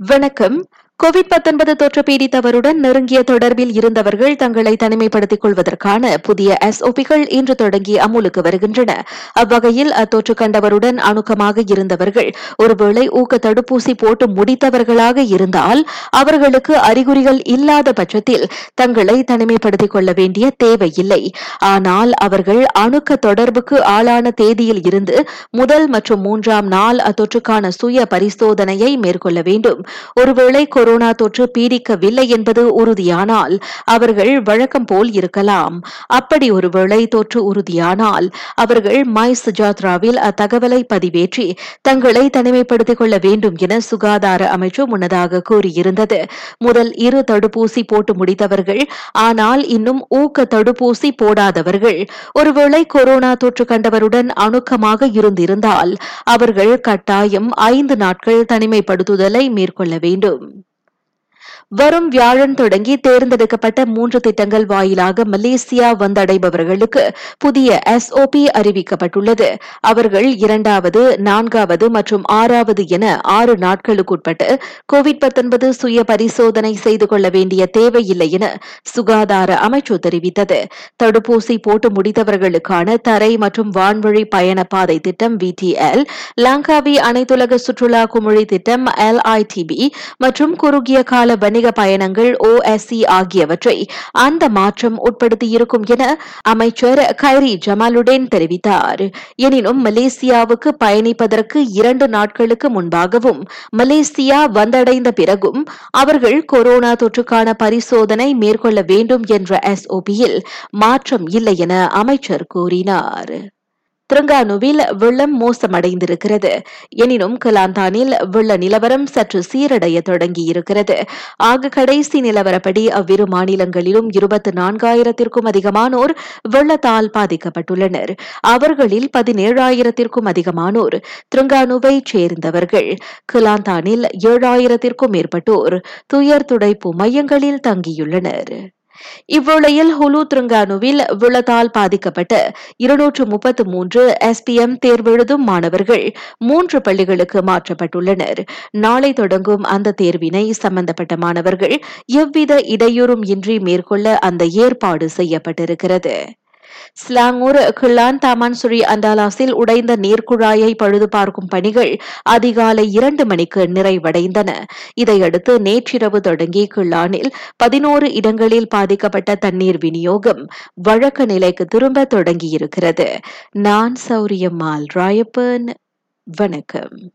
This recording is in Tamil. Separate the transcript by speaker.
Speaker 1: வணக்கம். கோவிட் 19 தொற்று பீடித்தவருடன் நெருங்கிய தொடர்பில் இருந்தவர்கள் தங்களை தனிமைப்படுத்திக் கொள்வதற்கான புதிய எஸ்ஓபிகள் இன்று தொடங்கி அமுலுக்கு வருகின்றன. அவ்வகையில் அத்தொற்று கண்டவருடன் அணுக்கமாக இருந்தவர்கள் ஒருவேளை ஊக்க தடுப்பூசி போட்டு முடித்தவர்களாக இருந்தால் அவர்களுக்கு அறிகுறிகள் இல்லாத பட்சத்தில் தங்களை தனிமைப்படுத்திக் கொள்ள வேண்டிய தேவையில்லை. ஆனால் அவர்கள் அணுக்க தொடர்புக்கு ஆளான தேதியில் இருந்து முதல் மற்றும் மூன்றாம் நாள் அத்தொற்றுக்கான சுய பரிசோதனையை மேற்கொள்ள வேண்டும். ஒருவேளை கொரோனா தொற்று பீடிக்கவில்லை என்பது உறுதியானால் அவர்கள் வழக்கம் போல் இருக்கலாம். அப்படி ஒருவேளை தொற்று உறுதியானால் அவர்கள் மை சுஜாத்ராவில் அத்தகவலை பதிவேற்றி தங்களை தனிமைப்படுத்திக் கொள்ள வேண்டும் என சுகாதார அமைச்சு முன்னதாக கூறியிருந்தது. முதல் இரு தடுப்பூசி போட்டு முடித்தவர்கள் ஆனால் இன்னும் ஊக்க தடுப்பூசி போடாதவர்கள் ஒருவேளை கொரோனா தொற்று கண்டவருடன் அணுக்கமாக இருந்திருந்தால் அவர்கள் கட்டாயம் ஐந்து நாட்கள் தனிமைப்படுத்துதலை மேற்கொள்ள வேண்டும். வரும் வியாழன் தொடங்கி தேர்ந்தெடுக்கப்பட்ட மூன்று திட்டங்கள் வாயிலாக மலேசியா வந்தடைபவர்களுக்கு புதிய எஸ்ஓபி அறிவிக்கப்பட்டுள்ளது. அவர்கள் இரண்டாவது நான்காவது மற்றும் ஆறாவது என ஆறு நாட்களுக்குட்பட்டு கோவிட் சுய பரிசோதனை செய்து கொள்ள வேண்டிய தேவையில்லை என சுகாதார அமைச்சு தெரிவித்தது. தடுப்பூசி போட்டு முடித்தவர்களுக்கான தரை மற்றும் வான்வழி பயணப்பாதை திட்டம் விடிஎல் லாங்காவி அனைத்துலக சுற்றுலா குமிழி திட்டம் எல்ஐடிபி மற்றும் குறுகிய கால வணிக பயணங்கள் ஓஎஸ்சி ஆகியவற்றை அந்த மாற்றம் உட்படுத்தியிருக்கும் என அமைச்சர் கைரி ஜமாலுடன் தெரிவித்தார். எனினும் மலேசியாவுக்கு பயணிப்பதற்கு இரண்டு நாட்களுக்கு முன்பாகவும் மலேசியா வந்தடைந்த பிறகும் அவர்கள் கொரோனா தொற்றுக்கான பரிசோதனை மேற்கொள்ள வேண்டும் என்ற எஸ்ஓபியில் மாற்றம் இல்லை என அமைச்சர் கூறினார். திருங்கானுவில் வெள்ளம் மோசமடைந்திருக்கிறது. எனினும் கலாந்தானில் வெள்ள நிலவரம் சற்று சீரடைய தொடங்கியிருக்கிறது. ஆக கடைசி நிலவரப்படி அவ்விரு மாநிலங்களிலும் இருபத்தி நான்காயிரத்திற்கும் அதிகமானோர் வெள்ளத்தால் பாதிக்கப்பட்டுள்ளனர். அவர்களில் பதினேழாயிரத்திற்கும் அதிகமானோர் திருங்கானுவை சேர்ந்தவர்கள். கலாந்தானில் ஏழாயிரத்திற்கும் மேற்பட்டோர் துயர் துடைப்பு மையங்களில் தங்கியுள்ளனர். இவ்வேளையில் ஹுலு திருங்கானுவில் வெள்ளத்தால் பாதிக்கப்பட்ட இருநூற்று முப்பத்து மூன்று எஸ்பிஎம் தேர்வெழுதும் மாணவர்கள் மூன்று பள்ளிகளுக்கு மாற்றப்பட்டுள்ளனர். நாளை தொடங்கும் அந்த தேர்வினை சம்பந்தப்பட்ட மாணவர்கள் எவ்வித இடையூறும் இன்றி மேற்கொள்ள அந்த ஏற்பாடு செய்யப்பட்டிருக்கிறது. ஸ்லாங்கூர் கிள்ளான் தாமான் சுரி அந்தாலாசில் உடைந்த நீர்க்குழாயை பழுது பார்க்கும் பணிகள் அதிகாலை இரண்டு மணிக்கு நிறைவடைந்தன. இதையடுத்து நேற்றிரவு தொடங்கி கிளானில் பதினோரு இடங்களில் பாதிக்கப்பட்ட தண்ணீர் விநியோகம் வழக்க நிலைக்கு திரும்ப தொடங்கியிருக்கிறது. நான் சௌரியம்மாள் ராயப்பன். வணக்கம்.